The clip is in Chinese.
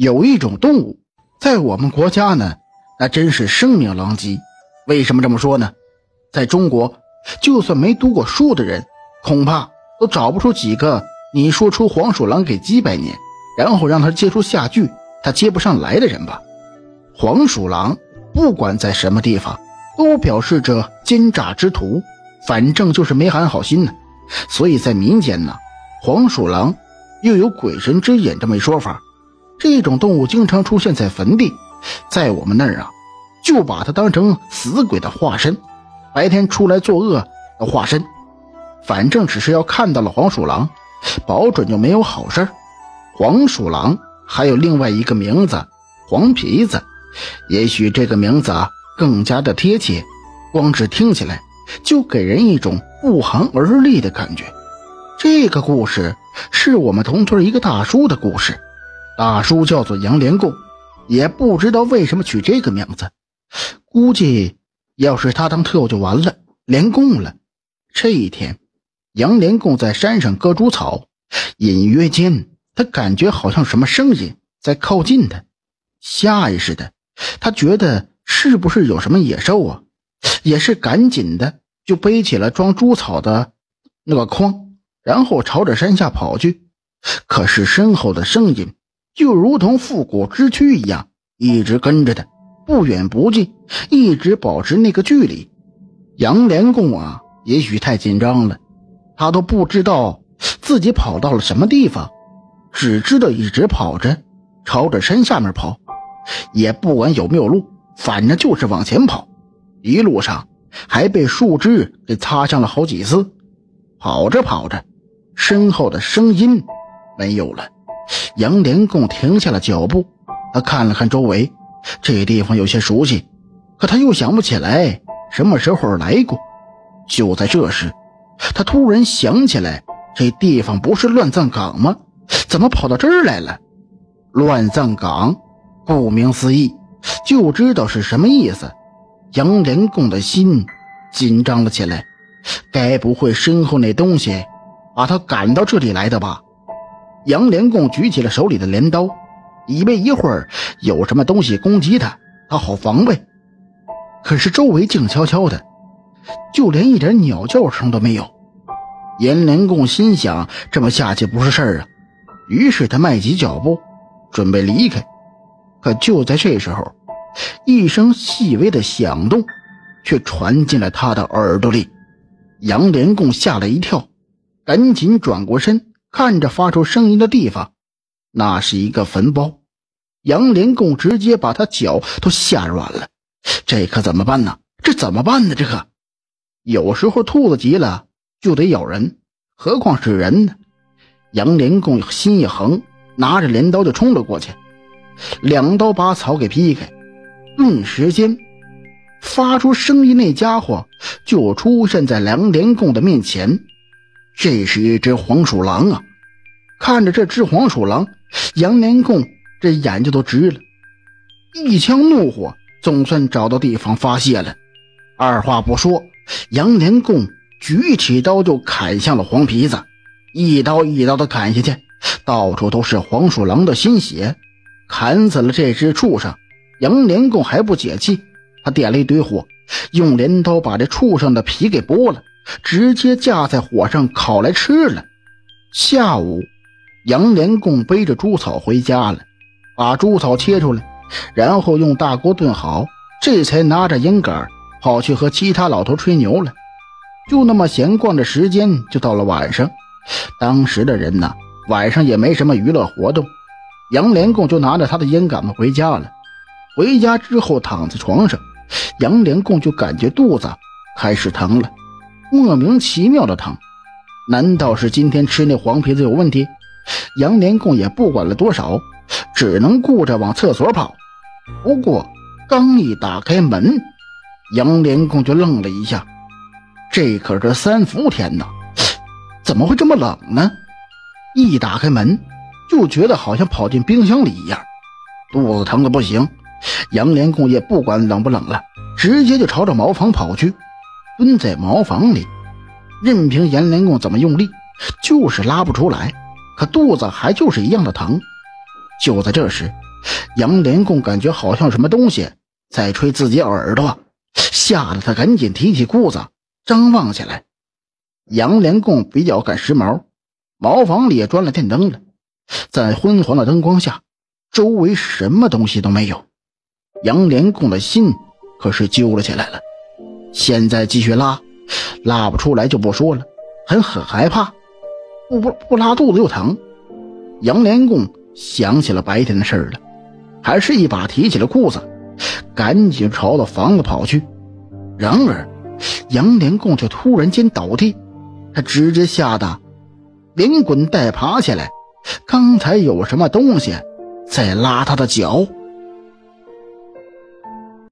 有一种动物，在我们国家呢，那真是声名狼藉。为什么这么说呢？在中国，就算没读过书的人，恐怕都找不出几个你说出黄鼠狼给鸡百年，然后让他接出下句，他接不上来的人吧？黄鼠狼不管在什么地方，都表示着奸诈之徒，反正就是没安好心呢。所以在民间呢，黄鼠狼又有鬼神之眼这么一说法。这种动物经常出现在坟地，在我们那儿啊，就把它当成死鬼的化身，白天出来作恶的化身。反正只是要看到了黄鼠狼，保准就没有好事黄鼠狼还有另外一个名字——黄皮子，也许这个名字啊更加的贴切，光是听起来就给人一种不寒而栗的感觉。这个故事是我们同村一个大叔的故事。大叔叫做杨连贡，也不知道为什么取这个名字。估计要是他当特务就完了，连贡了。这一天，杨连贡在山上割猪草，隐约间他感觉好像什么声音在靠近他。下意识的，他觉得是不是有什么野兽啊？也是赶紧的就背起了装猪草的那个筐，然后朝着山下跑去。可是身后的声音。就如同复古之躯一样，一直跟着他，不远不近，一直保持那个距离。杨连贡啊，也许太紧张了，他都不知道自己跑到了什么地方，只知道一直跑着，朝着山下面跑，也不管有没有路，反正就是往前跑。一路上还被树枝给擦伤了好几次。跑着跑着，身后的声音没有了。杨连贡停下了脚步，他看了看周围，这地方有些熟悉，可他又想不起来什么时候来过。就在这时，他突然想起来，这地方不是乱葬岗吗？怎么跑到这儿来了？乱葬岗，顾名思义，就知道是什么意思。杨连贡的心紧张了起来，该不会身后那东西把他赶到这里来的吧？杨连贡举起了手里的镰刀，以为一会儿有什么东西攻击他，他好防备。可是周围静悄悄的，就连一点鸟叫声都没有。杨连贡心想：这么下去不是事儿啊！于是他迈起脚步，准备离开。可就在这时候，一声细微的响动却传进了他的耳朵里。杨连贡吓了一跳，赶紧转过身。看着发出声音的地方，那是一个坟包。杨连贡直接把他脚都吓软了。这可怎么办呢？这怎么办呢？这可有时候兔子急了就得咬人，何况是人呢？杨连贡心一横，拿着镰刀就冲了过去，两刀把草给劈开。顿时间，发出声音那家伙就出现在杨连贡的面前。这是一只黄鼠狼啊！看着这只黄鼠狼，杨连贡这眼睛都直了，一腔怒火总算找到地方发泄了。二话不说，杨连贡举起刀就砍向了黄皮子，一刀一刀的砍下去，到处都是黄鼠狼的鲜血。砍死了这只畜生，杨连贡还不解气，他点了一堆火，用镰刀把这畜生的皮给剥了。直接架在火上烤来吃了。下午，杨连贡背着猪草回家了，把猪草切出来，然后用大锅炖好，这才拿着烟杆跑去和其他老头吹牛了。就那么闲逛着时间，就到了晚上。当时的人呢，晚上也没什么娱乐活动，杨连贡就拿着他的烟杆子回家了。回家之后，躺在床上，杨连贡就感觉肚子开始疼了。莫名其妙的疼，难道是今天吃那黄皮子有问题？杨连贡也不管了多少，只能顾着往厕所跑。不过刚一打开门，杨连贡就愣了一下，这可是三伏天呐，怎么会这么冷呢？一打开门，就觉得好像跑进冰箱里一样，肚子疼的不行。杨连贡也不管冷不冷了，直接就朝着茅房跑去。蹲在茅房里，任凭杨连贡怎么用力，就是拉不出来。可肚子还就是一样的疼。就在这时，杨连贡感觉好像什么东西在吹自己耳朵，吓得他赶紧提起裤子张望起来。杨连贡比较赶时髦，茅房里也装了电灯了，在昏黄的灯光下，周围什么东西都没有。杨连贡的心可是揪了起来了。现在继续拉，拉不出来就不说了，还很害怕，不不不拉肚子又疼。杨连贡想起了白天的事儿了，还是一把提起了裤子，赶紧朝着房子跑去。然而，杨连贡却突然间倒地。他直接吓得连滚带爬起来，刚才有什么东西在拉他的脚。